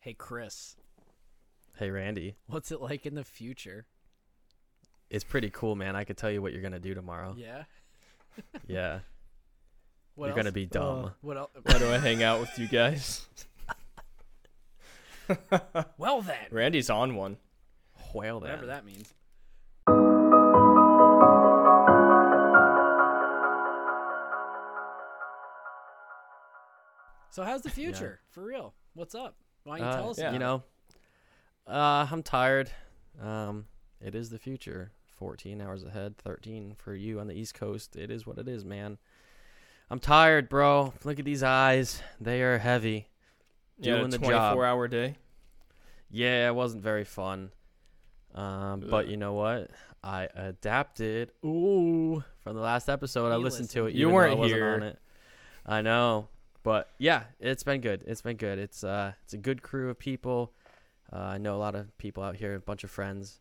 Hey, Chris, Hey, Randy. what's it like in the future? It's pretty cool, man. I could tell you what you're gonna do tomorrow. Yeah. Yeah, What you're else? gonna be dumb. Uh, What else? Why do I hang out with you guys? well then, Randy's on one. well, then. whatever that means. So how's the future for real? What's up? Why don't you Uh, tell us? yeah. You know, uh, I'm tired. Um, it is the future. 14 hours ahead, 13 for you on the East Coast. It is what it is, man. I'm tired, bro. Look at these eyes. They are heavy. Yeah, Doing the 24 job. hour day. Yeah, it wasn't very fun. Um, but you know what? I adapted. Ooh, from the last episode, I You listened to it. You weren't I wasn't here. on it. I know, but yeah, it's been good. It's been good. It's uh, it's a good crew of people. Uh, I know a lot of people out here, a bunch of friends,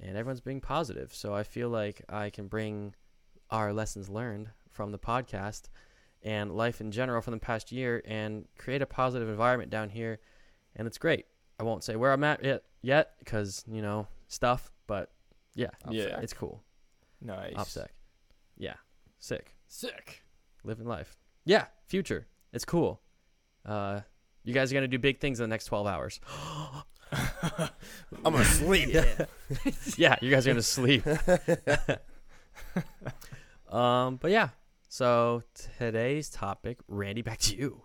and everyone's being positive. So I feel like I can bring our lessons learned from the podcast and life in general from the past year and create a positive environment down here, and it's great. I won't say where I'm at yet, yet, because you know stuff. But yeah, Yeah. it's cool. Nice. I'm sick. Yeah, sick. Sick. Living life. Yeah, future. It's cool. Uh, you guys are gonna do big things in the next 12 hours. I'm gonna asleep. yeah, you guys are gonna sleep. um, but yeah. So today's topic, Randy, back to you.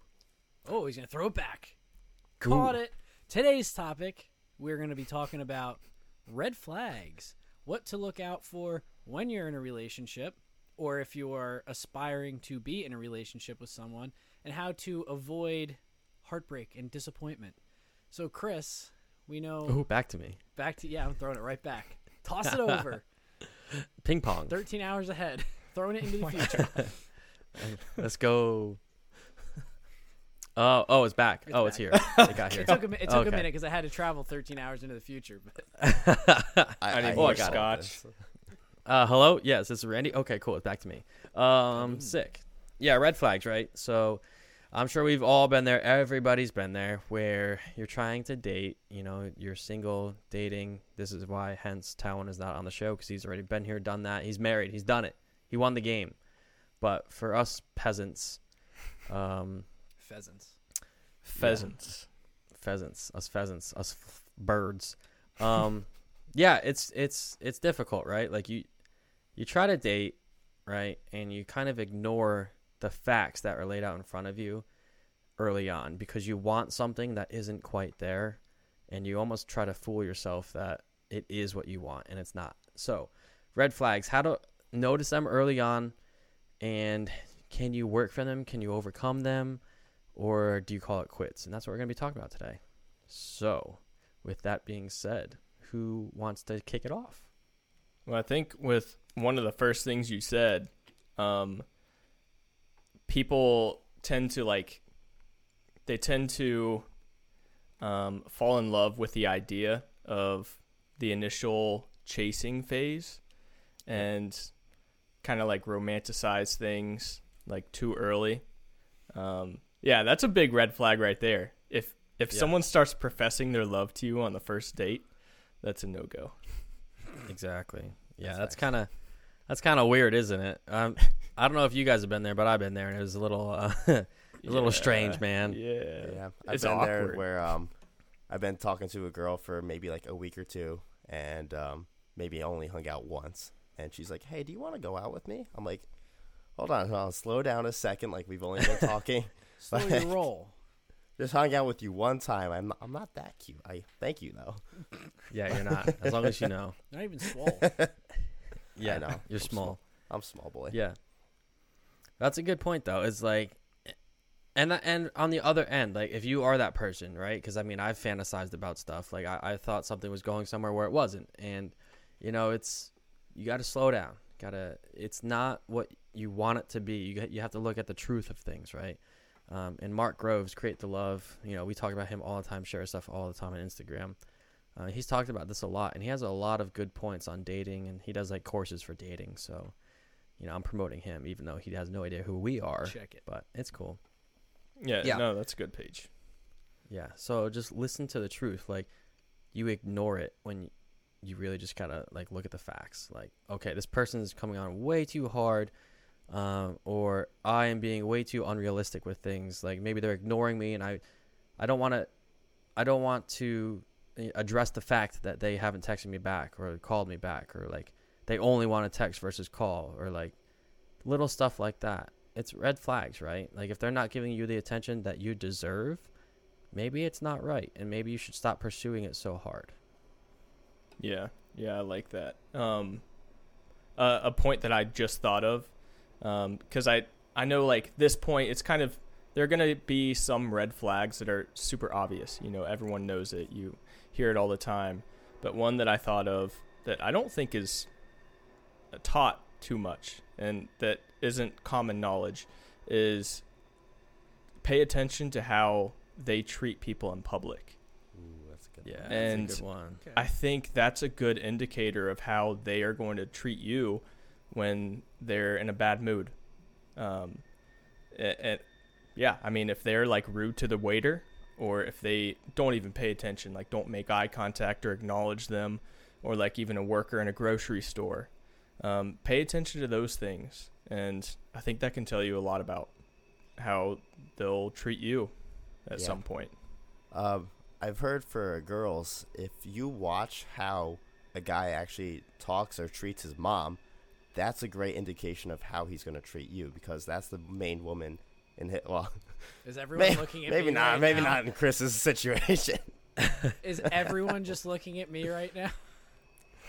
Oh, he's gonna throw it back. Cool. Caught it. Today's topic, we're gonna be talking about red flags. What to look out for when you're in a relationship, or if you are aspiring to be in a relationship with someone, and how to avoid heartbreak and disappointment. So, Chris, we know Ooh, back to me. back to yeah, I'm throwing it right back. Toss it over. Ping pong. 13 hours ahead. Throwing it into the future. Let's go. Oh, oh, it's back. It's oh, it's here. It got here. It took a, it took a minute because I had to travel 13 hours into the future. But I need Oh, more got scotch. Uh, hello. Yes, this is Randy. Okay, cool. It's back to me. Um, sick. Yeah, red flags, right? So, I'm sure we've all been there. Everybody's been there where you're trying to date. You know, you're single, dating. This is why, hence, Talon is not on the show because he's already been here, done that. He's married. He's done it. He won the game. But for us peasants, um, pheasants. Pheasants. pheasants, us pheasants, us f- birds. Um, yeah, it's it's it's difficult, right? Like you you try to date, right, and you kind of ignore the facts that are laid out in front of you early on because you want something that isn't quite there, and you almost try to fool yourself that it is what you want and it's not. So, red flags, how to notice them early on, and can you work for them? Can you overcome them? or do you call it quits? And that's what we're going to be talking about today. So, with that being said, who wants to kick it off? Well, I think with one of the first things you said, um, people tend to like, they tend to um, fall in love with the idea of the initial chasing phase and kind of like romanticize things like too early. Um, yeah, that's a big red flag right there. If if Yeah. someone starts professing their love to you on the first date, that's a no go. Exactly. Yeah, That's that's nice. kind of that's kind of weird, isn't it? Um, I don't know if you guys have been there, but I've been there, and it was a little uh, a little strange, man. Yeah. Yeah, I've It's been there awkward. where um, I've been talking to a girl for maybe like a week or two, and um, maybe only hung out once. And she's like, "Hey, do you want to go out with me?" I'm like, "Hold on, hold on, slow down a second. Like we've only been talking. Slow your roll. Just hung out with you one time. I'm I'm not that cute. I thank you though. Yeah, you're not. As long as you know. Not even swole. Yeah, know. You're I'm small. I'm small boy. Yeah, that's a good point, though. It's like, and and on the other end, like if you are that person, right? Because I mean, I've fantasized about stuff. Like I, I thought something was going somewhere where it wasn't, and you know, it's you got to slow down. Got to. It's not what you want it to be. You got, you have to look at the truth of things, right? Um, and Mark Groves, Create the Love. You know, we talk about him all the time, share stuff all the time on Instagram. Uh, he's talked about this a lot, and he has a lot of good points on dating, and he does like courses for dating. So, you know, I'm promoting him, even though he has no idea who we are. Check it. But it's cool. Yeah, Yeah. no, that's a good page. Yeah. So just listen to the truth. Like you ignore it when you really just gotta like look at the facts. Like, okay, this person is coming on way too hard, um, or I am being way too unrealistic with things. Like maybe they're ignoring me, and I, I don't want to, I don't want to address the fact that they haven't texted me back or called me back, or like they only want to text versus call, or like little stuff like that. It's red flags, right? Like if they're not giving you the attention that you deserve, maybe it's not right, and maybe you should stop pursuing it so hard. Yeah, yeah, I like that. Um, uh, a point that I just thought of, um because I I know like this point, it's kind of there are gonna be some red flags that are super obvious. You know, everyone knows it. You hear it all the time. But one that I thought of that I don't think is taught too much and that isn't common knowledge is pay attention to how they treat people in public. Ooh, that's a good. Yeah, one. And that's a good one. I think that's a good indicator of how they are going to treat you when they're in a bad mood. Um, and, yeah, I mean, if they're like rude to the waiter, or if they don't even pay attention, like don't make eye contact or acknowledge them, or like even a worker in a grocery store, um, pay attention to those things, and I think that can tell you a lot about how they'll treat you at Yeah. some point. Um, I've heard for girls, if you watch how a guy actually talks or treats his mom, that's a great indication of how he's going to treat you because that's the main woman in hit. Well, Is everyone may- looking at maybe me not. right maybe now? not in Chris's situation. Is everyone just looking at me right now?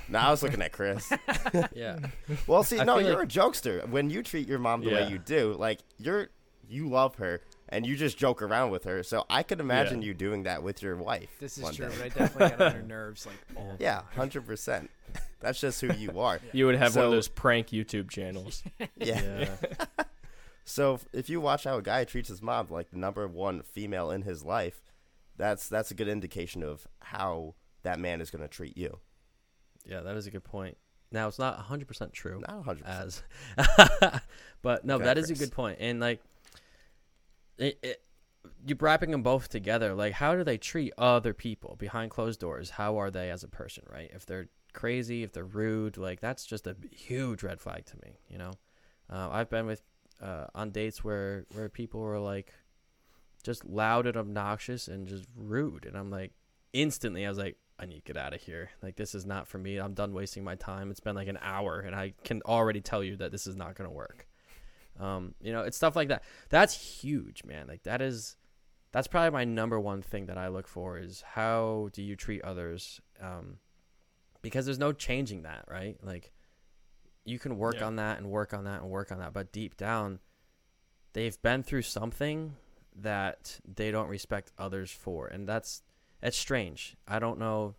no, I was looking at Chris. Yeah, Well, see, I no, you're like- a jokester. When you treat your mom the Yeah. way you do, like you're you love her and you just joke around with her. So I could imagine Yeah. you doing that with your wife. This is one true, day. but I definitely get on her nerves like all Yeah, hundred percent. That's just who you are. You would have one of those prank YouTube channels. Yeah. yeah. So if- if you watch how a guy treats his mom, like the number one female in his life, that's that's a good indication of how that man is going to treat you. Yeah, that is a good point. Now it's not 100% true Not hundred percent. as but no, Okay, that is a good point. And like it, it you wrapping them both together, like how do they treat other people behind closed doors? How are they as a person, right? If they're crazy, if they're rude, like that's just a huge red flag to me, you know? Uh, I've been with uh, on dates where where people were like just loud and obnoxious and just rude and I'm like instantly I was like I need to get out of here. Like this is not for me. I'm done wasting my time. It's been like an hour and I can already tell you that this is not going to work. Um, you know, it's stuff like that. That's huge, man. Like that is that's probably my number one thing that I look for is how do you treat others? Um, because there's no changing that, right? Like you can work Yeah. on that and work on that and work on that, but deep down they've been through something that they don't respect others for. And that's that's strange. I don't know.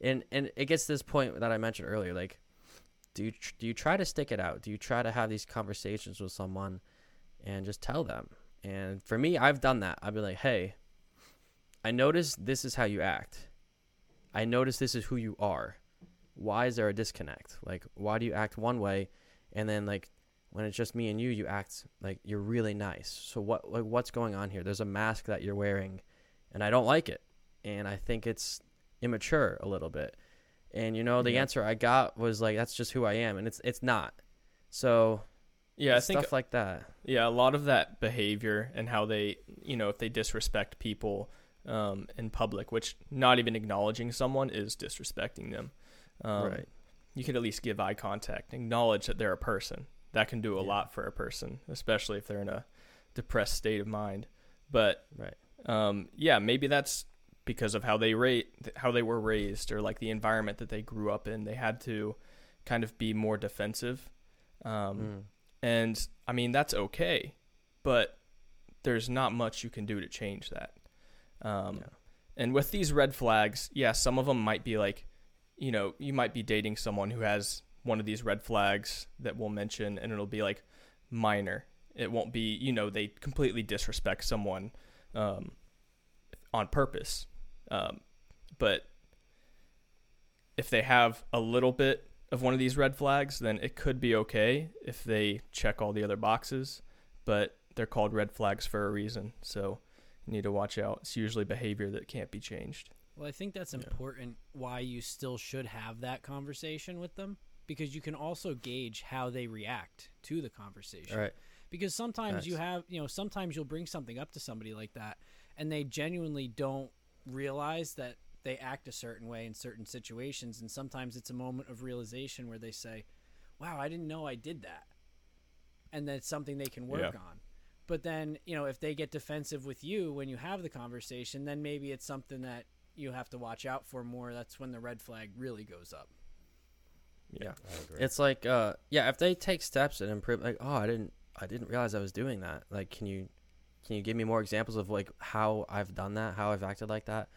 And and it gets to this point that I mentioned earlier like do you tr- do you try to stick it out? Do you try to have these conversations with someone and just tell them? And for me, I've done that. I've been like, "Hey, I noticed this is how you act. I noticed this is who you are. Why is there a disconnect? Like, why do you act one way, and then like when it's just me and you, you act like you're really nice. So what like what's going on here? There's a mask that you're wearing, and I don't like it, and I think it's immature a little bit. And you know, the Yeah. answer I got was like, "That's just who I am," and it's it's not. So Yeah, I think stuff like that. Yeah, a lot of that behavior and how they, you know, if they disrespect people um, in public, which not even acknowledging someone is disrespecting them. Um, right. You could at least give eye contact, acknowledge that they're a person. That can do a Yeah. lot for a person, especially if they're in a depressed state of mind. But Right. um, yeah, maybe that's because of how they rate, how they were raised, or like the environment that they grew up in. They had to kind of be more defensive. Um, Mm. and I mean, that's okay, but there's not much you can do to change that. Um, Yeah. And with these red flags, yeah, some of them might be like, you know, you might be dating someone who has one of these red flags that we'll mention, and it'll be like minor. It won't be, you know, they completely disrespect someone um, on purpose. Um, but if they have a little bit of one of these red flags, then it could be okay if they check all the other boxes, but they're called red flags for a reason. So you need to watch out. It's usually behavior that can't be changed. Well, I think that's Yeah. important why you still should have that conversation with them because you can also gauge how they react to the conversation. Right. Because sometimes you have, you know, sometimes you'll bring something up to somebody like that and they genuinely don't realize that they act a certain way in certain situations and sometimes it's a moment of realization where they say, "Wow, I didn't know I did that." And that's something they can work Yeah. on. But then, you know, if they get defensive with you when you have the conversation, then maybe it's something that you have to watch out for more. That's when the red flag really goes up. Yeah. I agree. It's like, uh, yeah, if they take steps and improve, like, oh, I didn't, I didn't realize I was doing that. Like, can you, can you give me more examples of like how I've done that, how I've acted like that?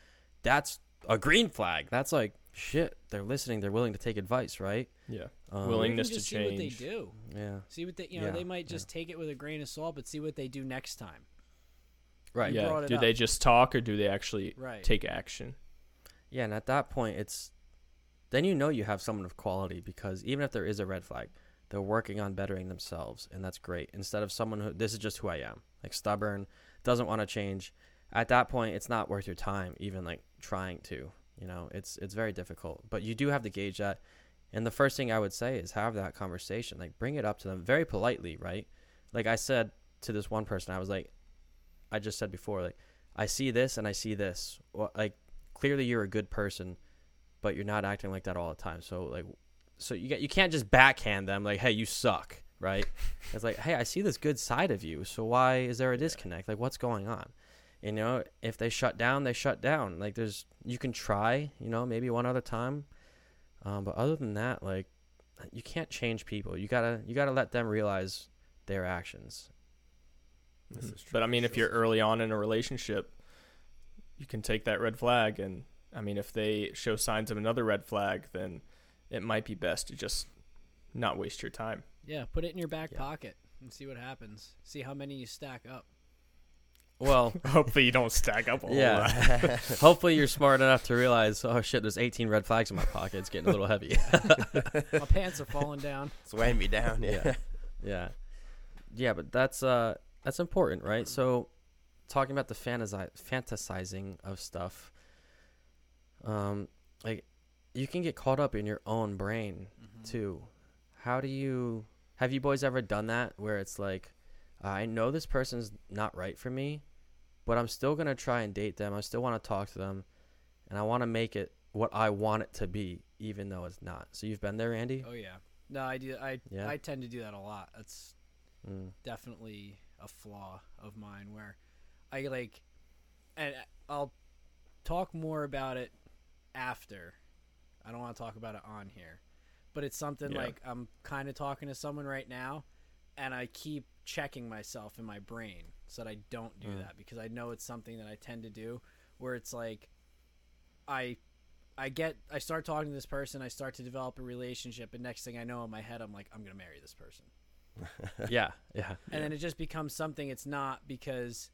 That's a green flag. That's like shit. They're listening. They're willing to take advice, right? Yeah. Um, Willingness to just see what they do. Yeah. See what they, you know, Yeah, they might yeah. just take it with a grain of salt, but see what they do next time. Right. Yeah. Do up. they just talk or do they actually Right. take action? Yeah, and at that point, it's then you know you have someone of quality because even if there is a red flag, they're working on bettering themselves, and that's great. Instead of someone who this is just who I am, like stubborn, doesn't want to change. At that point, it's not worth your time even like trying to. You know, it's it's very difficult, but you do have to gauge that. And the first thing I would say is have that conversation, like bring it up to them very politely, right? Like I said to this one person, I was like, I just said before, like I see this and I see this. Well, like clearly you're a good person, but you're not acting like that all the time. So like, so you get you can't just backhand them like, hey, you suck, right? it's like, hey, I see this good side of you. So why is there a disconnect? Like, what's going on? You know, if they shut down, they shut down. Like, there's you can try, you know, maybe one other time, um, but other than that, like, you can't change people. You gotta you gotta let them realize their actions. This Mhm. is true. But I mean, if you're early on in a relationship, you can take that red flag, and I mean, if they show signs of another red flag, then it might be best to just not waste your time. Yeah, put it in your back Yeah. pocket and see what happens. See how many you stack up. Well, Hopefully, you don't stack up a whole lot. yeah. Hopefully, you're smart enough to realize, oh shit, there's 18 red flags in my pocket. It's getting a little heavy. My pants are falling down. it's weighing me down. Yeah. Yeah. yeah, yeah, but that's uh that's important, right? So, talking about the fantasi- fantasizing of stuff, um, like you can get caught up in your own brain too. How do you have you boys ever done that where it's like, I know this person's not right for me, but I'm still gonna try and date them. I still want to talk to them, and I want to make it what I want it to be, even though it's not. So you've been there, Andy? Oh yeah. No, I do. I Yeah. I tend to do that a lot. That's Mm. definitely a flaw of mine where I like, and I'll talk more about it after. I don't want to talk about it on here, but it's something Yeah. like I'm kind of talking to someone right now, and I keep checking myself in my brain so that I don't do Mm. that because I know it's something that I tend to do where it's like I I get I start talking to this person, I start to develop a relationship, and next thing I know in my head I'm like I'm gonna marry this person yeah, yeah. and then it just becomes something it's not because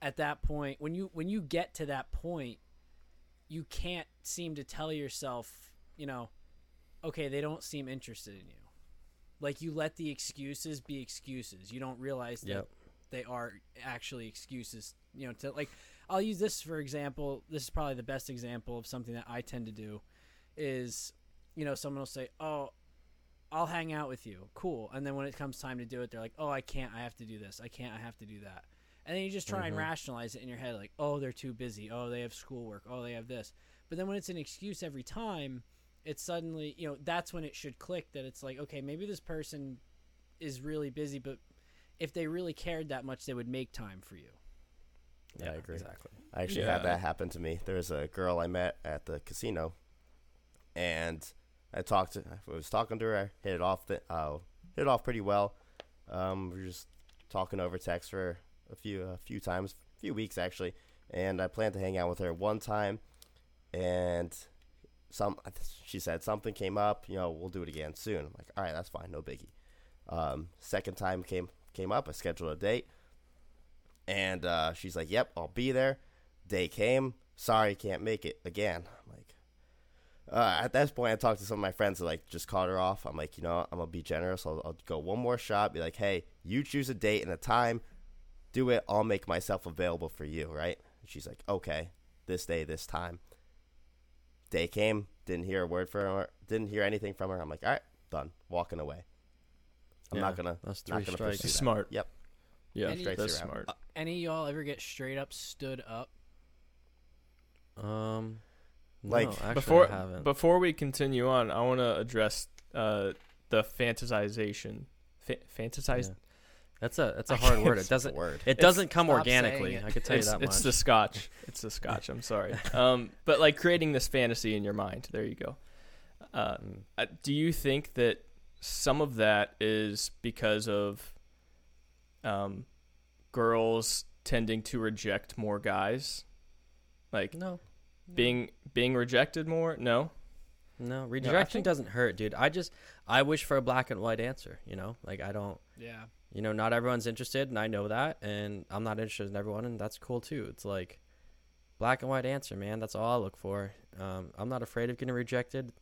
at that point when you when you get to that point you can't seem to tell yourself you know okay they don't seem interested in you like you let the excuses be excuses you don't realize that Yep. they are actually excuses you know to like i'll use this for example this is probably the best example of something that i tend to do is you know someone will say oh i'll hang out with you cool and then when it comes time to do it they're like oh i can't i have to do this i can't i have to do that and then you just try and Mhm. rationalize it in your head like oh they're too busy oh they have schoolwork oh they have this but then when it's an excuse every time it's suddenly you know that's when it should click that it's like okay maybe this person is really busy but if they really cared that much they would make time for you Yeah, I agree. Exactly. I actually Yeah. had that happen to me. There was a girl I met at the casino, and I talked to. I was talking to her. I hit it off. The, uh, hit it off pretty well. Um, we were just talking over text for a few a few times, a few weeks actually, and I planned to hang out with her one time, and some she said something came up. You know, we'll do it again soon. I'm like, all right, that's fine, no biggie. Um, second time came came up. I scheduled a date. And uh, she's like, "Yep, I'll be there." Day came. Sorry, can't make it again. I'm like, uh, at that point, I talked to some of my friends that like just caught her off. I'm like, you know, I'm gonna be generous. I'll, I'll go one more shot. Be like, hey, you choose a date and a time. do it. I'll make myself available for you, right? And she's like, okay, this day, this time. Day came, didn't hear a word from her, didn't hear anything from her. I'm like, all right, done, walking away. I'm not gonna, That's not three gonna strikes. pursue that. Smart. Yep. Yeah, Any- that's you smart. Uh, any of y'all ever get straight up stood up? Um, Like, no, actually, before I haven't. before we continue on, I want to address uh, the fantasization. Fa- fantasize. Yeah. That's a that's a I hard word. It doesn't word. it doesn't come organically. I could tell It's, you that much. it's the scotch. It's the scotch. I'm sorry. Um, but like creating this fantasy in your mind. There you go. Uh, Mm. uh, do you think that some of that is because of um, girls tending to reject more guys, like no, being being rejected more? No. no rejection think- doesn't hurt, dude. I just I wish for a black and white answer. You know, like I don't. Yeah. You know, not everyone's interested, and I know that, and I'm not interested in everyone, and that's cool too. It's like black and white answer, man. That's all I look for. Um, I'm not afraid of getting rejected.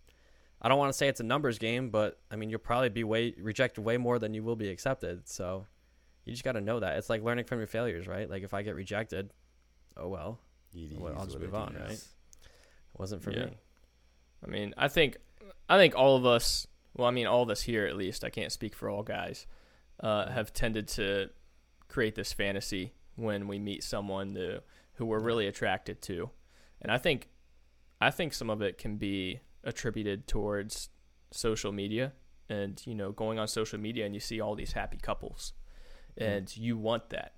I don't want to say it's a numbers game, but I mean, you'll probably be way rejected way more than you will be accepted. So you just got to know that. It's like learning from your failures, right? Like if I get rejected, oh well, It is just what move it on, right? it wasn't for Yeah. me. I mean, I think, I think all of us. Well, I mean, all of us here at least. I can't speak for all guys. Uh, have tended to create this fantasy when we meet someone to, who we're really attracted to, and I think, I think some of it can be attributed towards social media and you know going on social media and you see all these happy couples, Mhm. and you want that,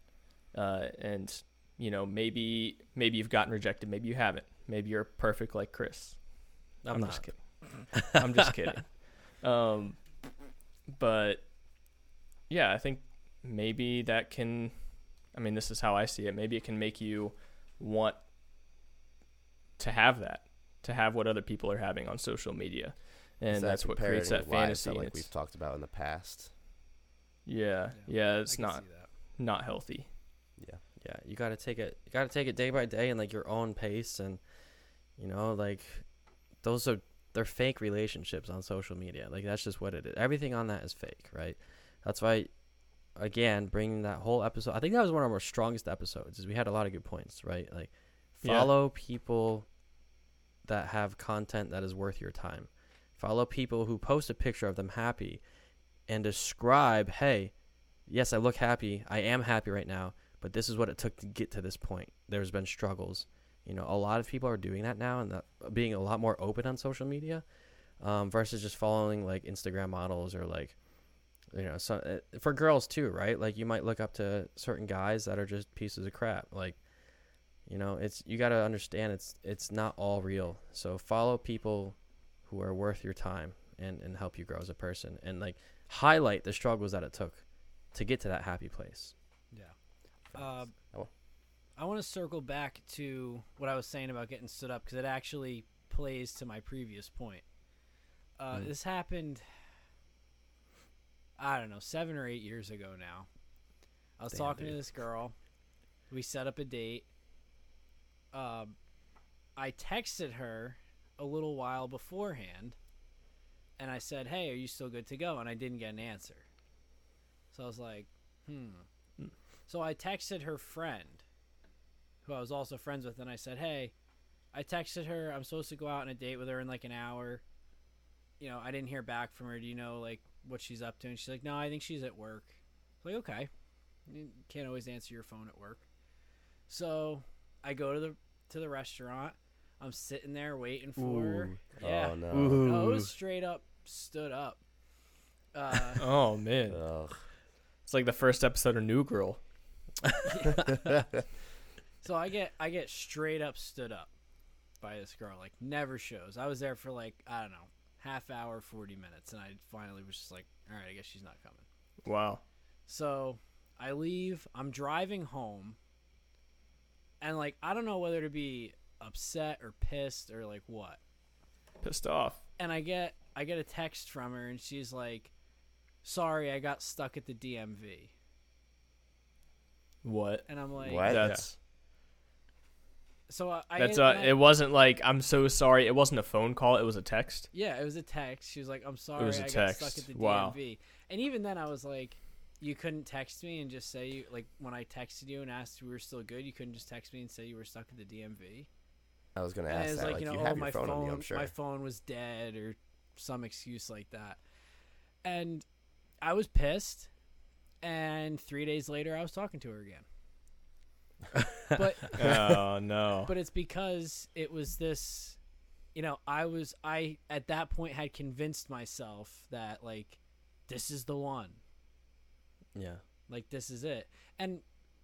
uh, and you know maybe maybe you've gotten rejected, maybe you haven't, maybe you're perfect like Chris. I'm, I'm not. just kidding. I'm just kidding. Um, but yeah, I think maybe that can. I mean, this is how I see it. Maybe it can make you want to have that, to have what other people are having on social media, and that that's what creates that fantasy. that, like we've talked about in the past. yeah, yeah, it's not not healthy. Yeah. yeah you got to take it you got to take it day by day and like your own pace and you know like those are they're fake relationships on social media. Like that's just what it is. Everything on that is fake right? That's why again bringing that whole episode i think that was one of our strongest episodes is we had a lot of good points right? Like Yeah. follow people that have content that is worth your time. Follow people who post a picture of them happy and describe hey yes i look happy. I am happy right now but this is what it took to get to this point. There's been struggles. You know, a lot of people are doing that now and being a lot more open on social media um, versus just following like Instagram models or like, you know, so, uh, for girls too, right? Like you might look up to certain guys that are just pieces of crap. Like, you know, it's you got to understand it's it's not all real. So follow people who are worth your time and and help you grow as a person and like highlight the struggles that it took to get to that happy place. Uh, Oh. I want to circle back to what I was saying about getting stood up because it actually plays to my previous point. Uh, Mm. This happened, I don't know, seven or eight years ago now. I was Damn, talking to this girl. We set up a date. Um, I texted her a little while beforehand, and I said, "Hey, are you still good to go?" And I didn't get an answer. So I was like, "Hmm." So I texted her friend, who I was also friends with, and I said, "Hey, I texted her. I'm supposed to go out on a date with her in like an hour. You know, I didn't hear back from her. Do you know like what she's up to?" And she's like, "No, I think she's at work." I was like, "Okay, you can't always answer your phone at work." So I go to the to the restaurant. I'm sitting there waiting for her. Ooh. Yeah, Oh no. no, it was straight up stood up. Uh, Oh man, Ugh. it's like the first episode of New Girl. So I get I get straight up stood up by this girl, like never shows. I was there for like I don't know, half hour, forty minutes, and I finally was just like, all right, I guess she's not coming. Wow. So I leave. I'm driving home, and like I don't know whether to be upset or pissed or like what. Pissed off. And I get I get a text from her, and she's like, "Sorry, I got stuck at the DMV." What? And I'm like, What? That's so I, I that's and uh. I- It wasn't like I'm so sorry. It wasn't a phone call. It was a text. Yeah, it was a text. She was like, "I'm sorry, it was a I got stuck text. at the Wow. DMV." And even then, I was like, you couldn't text me and just say you like when I texted you and asked if we were still good, you couldn't just text me and say you were stuck at the DMV. I was gonna And ask it was that. like, Like, you you, know, oh have my phone, phone, you, I'm sure. my phone was dead or some excuse like that. And I was pissed. And three days later, I was talking to her again. But oh no. but it's because it was this you know i was i at that point had convinced myself that like this is the one Yeah. like this is it and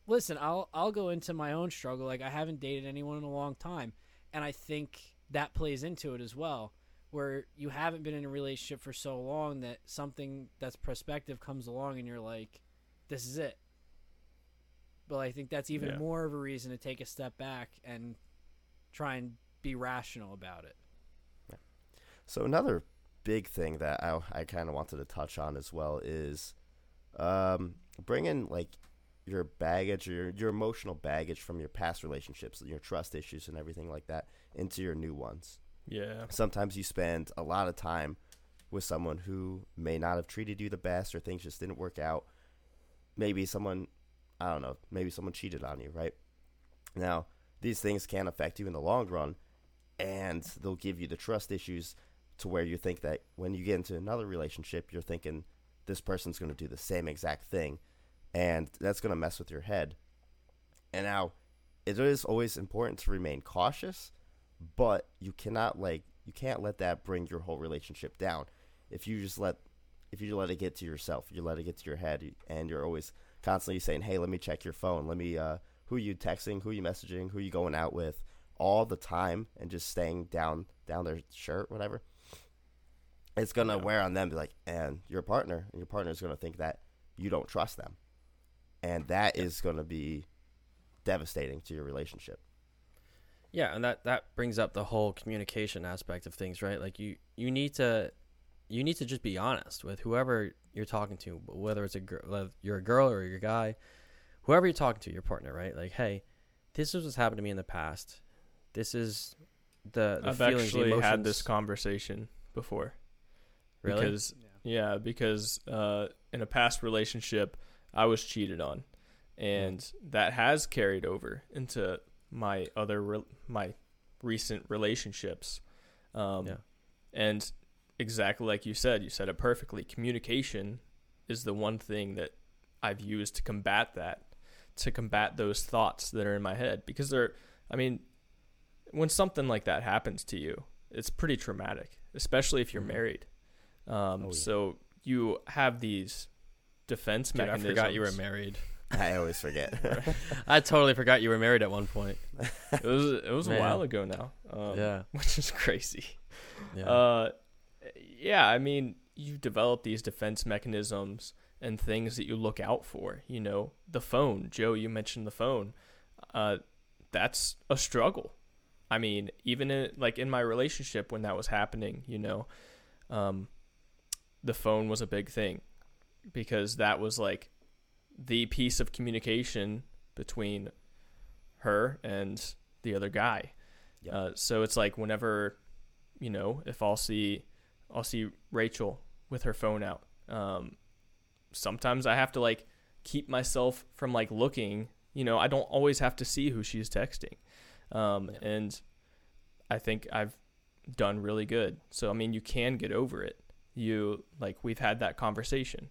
listen i'll i'll go into my own struggle like i haven't dated anyone in a long time and i think that plays into it as well where you haven't been in a relationship for so long that something that's prospective comes along and you're like this is it but i think that's even Yeah. more of a reason to take a step back and try and be rational about it So another big thing that I, I kind of wanted to touch on as well is um, bringing like your baggage or your, your emotional baggage from your past relationships, your trust issues and everything like that into your new ones. yeah. Sometimes you spend a lot of time with someone who may not have treated you the best or things just didn't work out. Maybe someone, I don't know, maybe someone cheated on you, right? Now, these things can affect you in the long run and they'll give you the trust issues to where you think that when you get into another relationship, you're thinking this person's going to do the same exact thing, and that's going to mess with your head. And now, it is always important to remain cautious, but you cannot like you can't let that bring your whole relationship down. If you just let if you let it get to yourself, you let it get to your head, and you're always constantly saying, "Hey, let me check your phone. Let me uh, who you texting, who you messaging, who you going out with." all the time and just staying down down their shirt, whatever, it's gonna Yeah. wear on them. Be like, and your partner, and your partner is gonna think that you don't trust them, and that is gonna be devastating to your relationship. Yeah, and that that brings up the whole communication aspect of things, right? Like you you need to you need to just be honest with whoever you're talking to, whether it's a girl, you're a girl or you're a guy, whoever you're talking to, your partner, right? Like, hey, this is what's happened to me in the past. This is the, the I've feelings, actually the emotions. had this conversation before. really. Because yeah, because uh, in a past relationship, I was cheated on, and that has carried over into my other re- my recent relationships. Um, Yeah. And exactly like you said, you said it perfectly. Communication is the one thing that I've used to combat that, to combat those thoughts that are in my head. Because they're, I mean, when something like that happens to you, it's pretty traumatic, especially if you're Mhm. married. Um, Oh, yeah. So you have these defense Dude, I mechanisms. forgot you were married. I always forget. I totally forgot you were married at one point. It was it was a while ago now. Um, yeah, which is crazy. yeah, Uh, yeah, I mean, you develop these defense mechanisms and things that you look out for. You know, the phone. Joe, you mentioned the phone. Uh, that's a struggle. I mean, even in, like in my relationship when that was happening, you know, um, the phone was a big thing because that was like the piece of communication between her and the other guy. Yep. Uh, so it's like whenever, you know, if I'll see, I'll see Rachel with her phone out. Um, sometimes I have to like keep myself from like looking. You know, I don't always have to see who she's texting, um, Yeah. and I think I've done really good. So I mean, you can get over it. You like we've had that conversation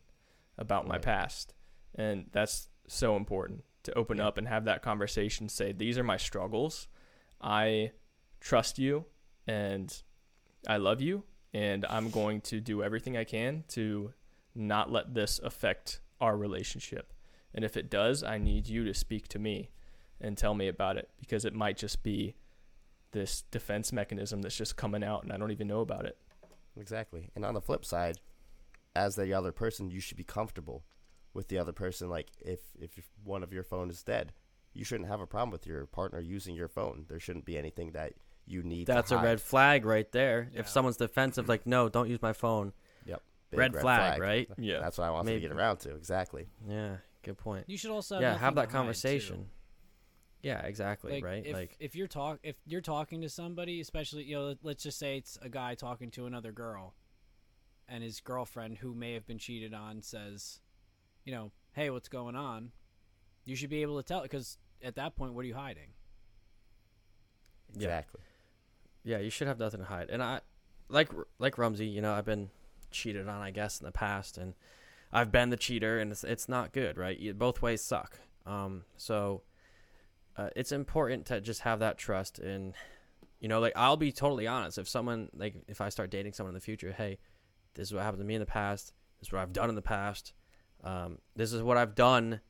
about my past, and that's so important to open Yeah. up and have that conversation. Say these are my struggles. I trust you, and I love you, and I'm going to do everything I can to not let this affect our relationship. And if it does, I need you to speak to me and tell me about it because it might just be this defense mechanism that's just coming out and I don't even know about it. Exactly. And on the flip side, as the other person, you should be comfortable with the other person. Like if if one of your phone is dead, you shouldn't have a problem with your partner using your phone. There shouldn't be anything that you need. to that's a red flag right there. Yeah. If someone's defensive, like, no, don't use my phone. Big red flag, right? Yeah. That's what I wanted Maybe. to get around to. Exactly. Yeah, good point. you should also yeah, have that to hide, too. conversation. Yeah, exactly. like, right. If, like, if you're talk if you're talking to somebody, especially you know, let's just say it's a guy talking to another girl, and his girlfriend who may have been cheated on says, you know, hey, what's going on? You should be able to tell because at that point, what are you hiding? Exactly. Yeah, you should have nothing to hide. And I, like like Rumsey, you know, I've been cheated on, I guess, in the past, and I've been the cheater, and it's it's not good, right? You, both ways suck. Um, so uh, it's important to just have that trust, and you know, like I'll be totally honest. If someone like if I start dating someone in the future, hey, this is what happened to me in the past. This is what I've done in the past. Um, this is what I've done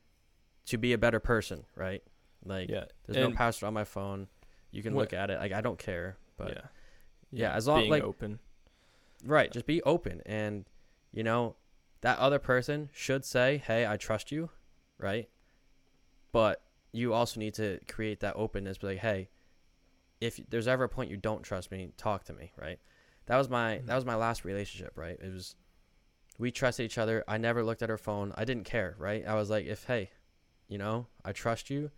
to be a better person, right? Like, yeah. there's and- no password on my phone. You can What- look at it. Like, I don't care. But yeah. yeah, as long- like- open. Right. Just be open. And, you know, that other person should say, hey, I trust you. Right. But you also need to create that openness. Be like, hey, if there's ever a point you don't trust me, talk to me. Right. That was my, mm-hmm. that was my last relationship. Right. It was, we trusted each other. I never looked at her phone. I didn't care. Right. I was like, if, hey, you know, I trust you.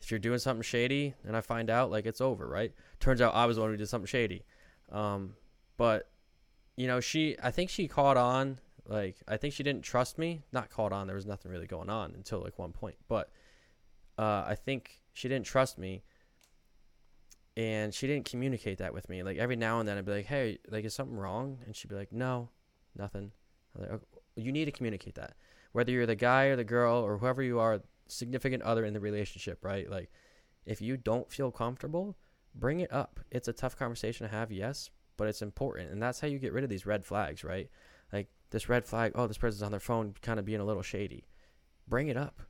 If you're doing something shady and I find out, like, it's over. Right. Turns out I was the one who did something shady. Um, but you know, she I think she caught on. Like I think she didn't trust me. Not caught on. There was nothing really going on until like one point. But uh, I think she didn't trust me, and she didn't communicate that with me. Like every now and then, I'd be like, "Hey, like is something wrong?" And she'd be like, "No, nothing." Like, "Okay, you need to communicate that. Whether you're the guy or the girl or whoever you are, significant other in the relationship, right? Like if you don't feel comfortable, bring it up. It's a tough conversation to have, yes, but it's important and that's how you get rid of these red flags right like this red flag oh this person's on their phone kind of being a little shady bring it up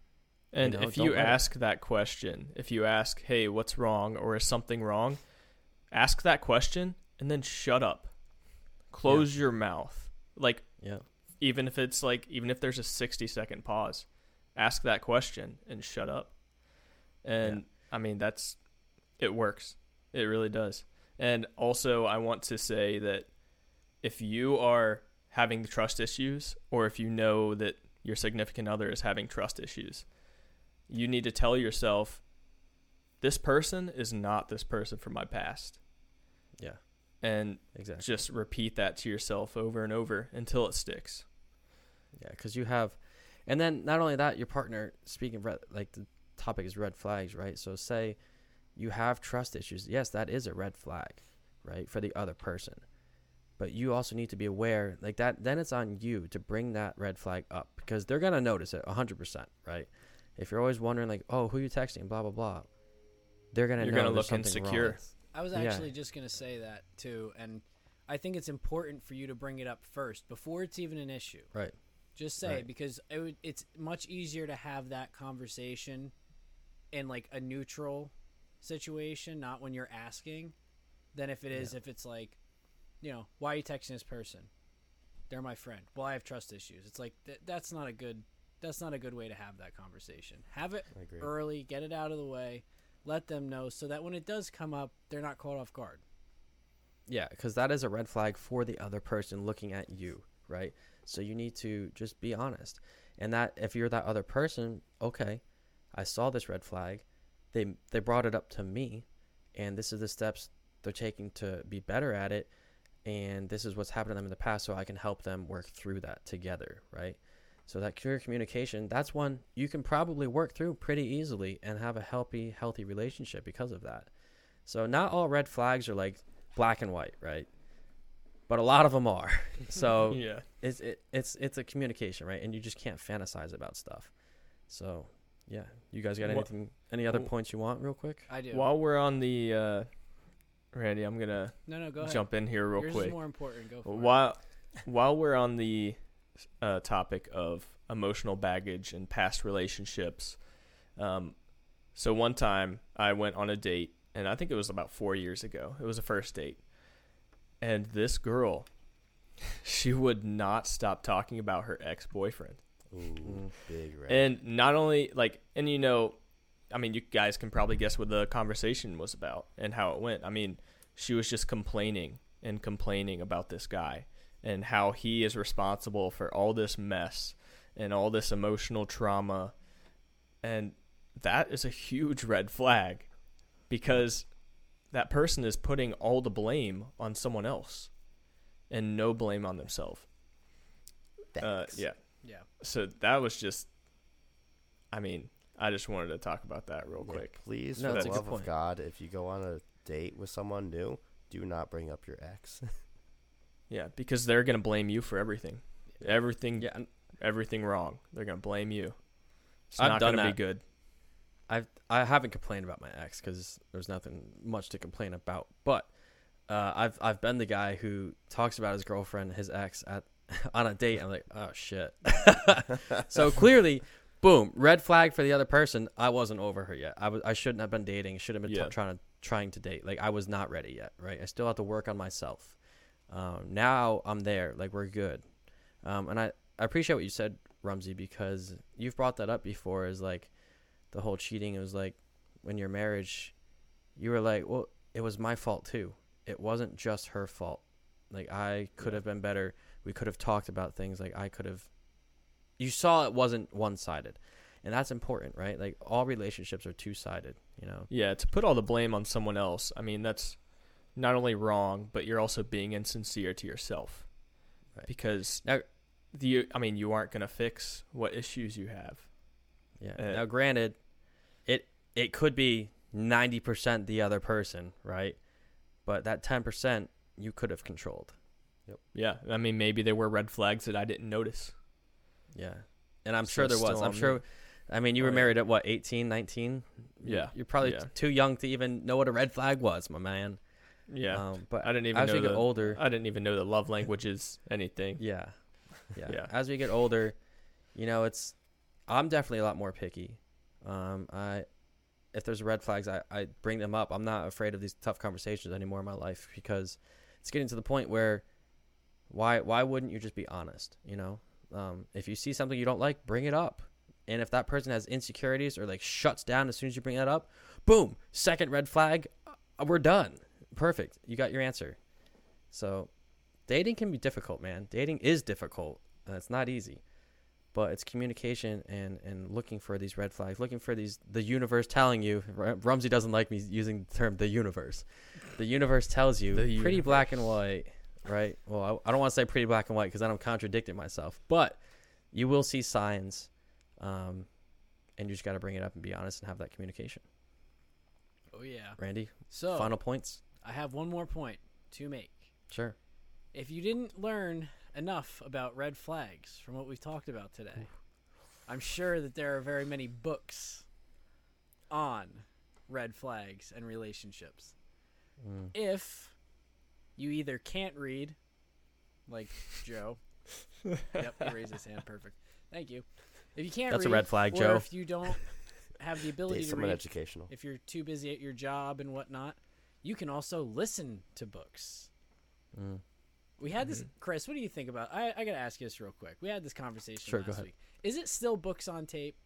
And know, if you let it- ask that question, if you ask, "Hey, what's wrong?" or "Is something wrong?" ask that question and then shut up. Close your mouth. Like yeah even if it's like even if there's a 60 second pause, ask that question and shut up. And I mean that's it works. It really does. And also I want to say that if you are having trust issues or if you know that your significant other is having trust issues, you need to tell yourself this person is not this person from my past. yeah And exactly just repeat that to yourself over and over until it sticks. yeah because you have and then not only that your partner speaking of red, like the topic is red flags right so say you have trust issues yes that is a red flag right for the other person but you also need to be aware like that then it's on you to bring that red flag up because they're going to notice it 100% right if you're always wondering like oh who you texting blah blah blah they're going to You're know gonna look insecure. wrong. I was Yeah. actually just going to say that too. And I think it's important for you to bring it up first before it's even an issue. right Just say Right. because it would, it's much easier to have that conversation in like a neutral situation, not when you're asking, than if it is if it's like, you know, why are you texting this person? They're my friend. Well, I have trust issues. It's like th- that's not a good that's not a good way to have that conversation. Have it early, get it out of the way, let them know so that when it does come up, they're not caught off guard. Yeah, because that is a red flag for the other person looking at you, right? So you need to just be honest. And that if you're that other person, okay, I saw this red flag. They they brought it up to me, and this is the steps they're taking to be better at it. And this is what's happened to them in the past, so I can help them work through that together, right? So that clear communication, that's one you can probably work through pretty easily and have a healthy, healthy relationship because of that. So not all red flags are like black and white, right? But a lot of them are. So yeah. it's it, it's it's a communication, right? And you just can't fantasize about stuff. So yeah, you guys got Wha- anything? Any other wh- points you want, real quick? I do. While we're on the uh Randy, I'm going to no, no, go ahead. jump in here real Yours quick. is more important. Go for it. While while we're on the uh, topic of emotional baggage and past relationships, um, so one time I went on a date, and I think it was about four years ago. It was a first date, and this girl, she would not stop talking about her ex boyfriend. Ooh, big red. And not only like, and you know, I mean, you guys can probably guess what the conversation was about and how it went. I mean, she was just complaining and complaining about this guy and how he is responsible for all this mess and all this emotional trauma. And that is a huge red flag because that person is putting all the blame on someone else and no blame on themselves. Uh, Thanks. yeah. Yeah. So that was just. I mean, I just wanted to talk about that real Yeah, quick. please, No, for that's the love of God, if you go on a date with someone new, do not bring up your ex. Yeah, because they're gonna blame you for everything, everything, Yeah, everything wrong. They're gonna blame you. It's I've not done gonna that. be good. I've I haven't complained about my ex because there's nothing much to complain about. But uh, I've I've been the guy who talks about his girlfriend, his ex, at on a date. I'm like, oh shit. so clearly, boom, red flag for the other person. I wasn't over her yet. I was I shouldn't have been dating. Should have been t- trying to trying to date. Like I was not ready yet. Right. I still have to work on myself. Um, now I'm there. Like we're good. Um, and I I appreciate what you said, Rumsey, because you've brought that up before. Is like the whole cheating. It was like when your marriage, you were like, well, it was my fault too. It wasn't just her fault. Like I could Yeah. have been better. We could have talked about things. Like I could have. You saw it wasn't one sided, and that's important, right? Like all relationships are two sided. You know. Yeah, to put all the blame on someone else. I mean, that's not only wrong, but you're also being insincere to yourself. Right. Because Now- the I mean, you aren't gonna fix what issues you have. Yeah. Uh, now, granted, it it could be ninety percent the other person, right? But that ten percent you could have controlled. Yep. Yeah, I mean, maybe there were red flags that I didn't notice. Yeah. And I'm So sure there was. I'm sure. me. I mean, you Oh, were married at what, 18, 19? Yeah, You're probably yeah. too young to even know what a red flag was, my man. Yeah, Um, but I didn't even as know we get the- older, I didn't even know the love language is anything. yeah, yeah, Yeah. As we get older, you know, it's. I'm definitely a lot more picky. Um, I, if there's red flags, I, I bring them up. I'm not afraid of these tough conversations anymore in my life because it's getting to the point where, why why wouldn't you just be honest? You know, um, if you see something you don't like, bring it up. And if that person has insecurities or like shuts down as soon as you bring that up, boom, second red flag, uh, we're done. Perfect. You got your answer. So, dating can be difficult, man. Dating is difficult. It's not easy. But it's communication and and looking for these red flags, looking for these the universe telling you. Rumsey doesn't like me using the term the universe. The universe tells you The pretty black and white, right? Well, I, I don't want to say pretty black and white because then I'm contradicting myself. But you will see signs, um, and you just got to bring it up and be honest and have that communication. Oh yeah. Randy, So final points. I have one more point to make. Sure. If you didn't learn enough about red flags from what we've talked about today, I'm sure that there are very many books on red flags and relationships. Mm. If you either can't read, like Joe, yep, he raised his hand, perfect. Thank you. If you can't That's a red flag, or Joe. if you don't have the ability to read, educational. if you're too busy at your job and whatnot, you can also listen to books. Mm. We had this, Mhm. Chris. What do you think about? I, I gotta ask you this real quick. We had this conversation Sure, last week. Is it still books on tape?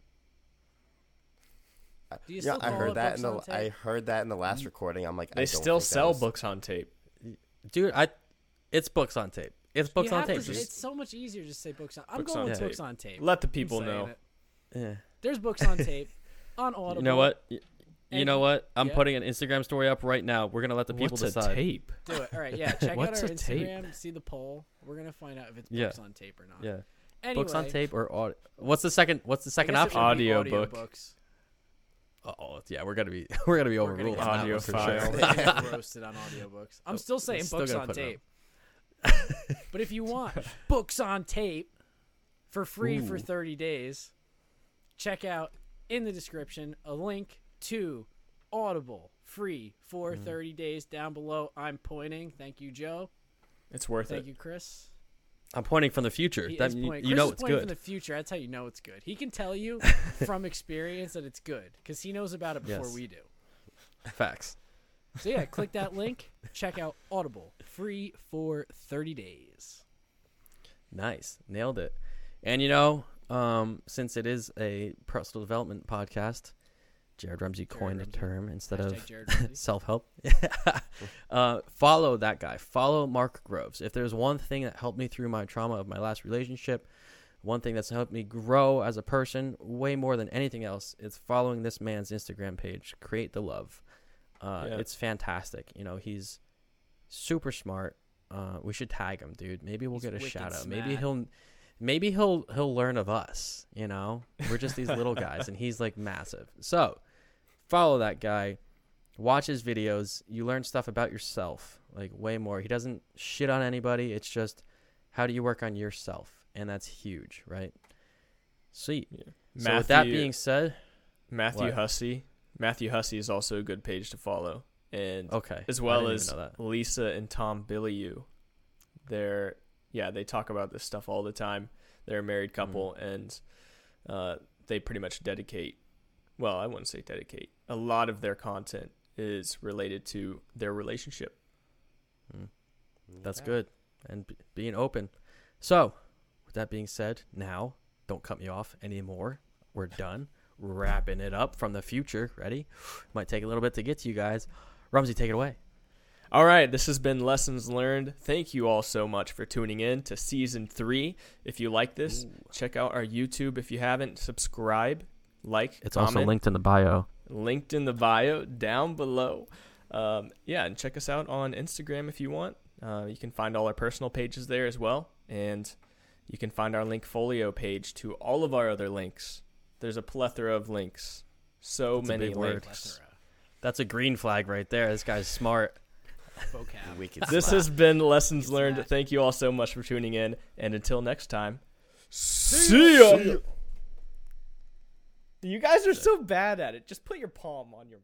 I- Do you yeah, still I heard that in the? I heard that in the last recording. I'm like, I They don't still think that sell was- books on tape. Dude, I it's books on tape. It's books You on tape. to- dude. it's so much easier to just say books on. I'm Books going on with tape. books on tape. Let the people know. it. Yeah. There's books on tape on Audible. You know what? Y- You know what? I'm yeah. putting an Instagram story up right now. We're gonna let the people What's decide. a tape? Do it. All right, yeah. Check out our a tape? Instagram. See the poll. We're gonna find out if it's Yeah. books on tape or not. Yeah. Anyway, Books on tape or audio. What's the second? What's the second option? Audio audio book. books. Oh, yeah. We're gonna be we're gonna be We're gonna overruled get on that one for sure. We're gonna get roasted on audiobooks. I'm Oh, still saying still books on tape. but if you want books on tape for free for 30 days, check out in the description a link to Audible free for Mm. 30 days down below. I'm pointing. Thank you, Joe. It's worth Thank it. Thank you, Chris. I'm pointing from the future. He That, you, you Chris know is it's pointing good. from the future. That's how you know it's good. He can tell you from experience that it's good because he knows about it before Yes. we do. Facts. So yeah, click that link. Check out Audible free for 30 days. Nice. Nailed it. And you know, um, since it is a personal development podcast, Jared Rumsey coined Rumsey. a term instead Hashtag of self help. uh, follow that guy. Follow Mark Groves. If there's one thing that helped me through my trauma of my last relationship, one thing that's helped me grow as a person way more than anything else, it's following this man's Instagram page, Create the Love. Uh, Yeah. It's fantastic. You know, he's super smart. Uh, we should tag him, dude. Maybe we'll He's get a shout out. Maybe he'll, maybe he'll he'll learn of us. You know, we're just these little guys, and he's like massive. So follow that guy, watch his videos. You learn stuff about yourself, like way more. He doesn't shit on anybody. It's just how do you work on yourself, and that's huge, right? Sweet. So with that being said, Matthew What? Hussey. Matthew Hussey is also a good page to follow, and okay, as well as even know that. Lisa and Tom Bilyeu. They're yeah, they talk about this stuff all the time. They're a married couple, Mm-hmm. and uh, they pretty much dedicate. Well, I wouldn't say dedicate. A lot of their content is related to their relationship. Mm. That's Yeah. good. And b- being open. So, with that being said, now don't cut me off anymore. We're done. Wrapping it up from the future. Ready? Might take a little bit to get to you guys. Rumsey, take it away. All right, this has been Lessons Learned. Thank you all so much for tuning in to season three. If you like this, check out our YouTube. If you haven't, subscribe, like, It's comment. also linked in the bio. linked in the bio down below. Um, yeah, and check us out on Instagram if you want. Uh, you can find all our personal pages there as well, and you can find our link folio page to all of our other links. There's a plethora of links, so That's many links. Plethora. That's a green flag right there. This guy's smart. Vocab. Wicked This slap. has been lessons It's learned. that. Thank you all so much for tuning in, and until next time, see ya. You guys are so bad at it. Just put your palm on your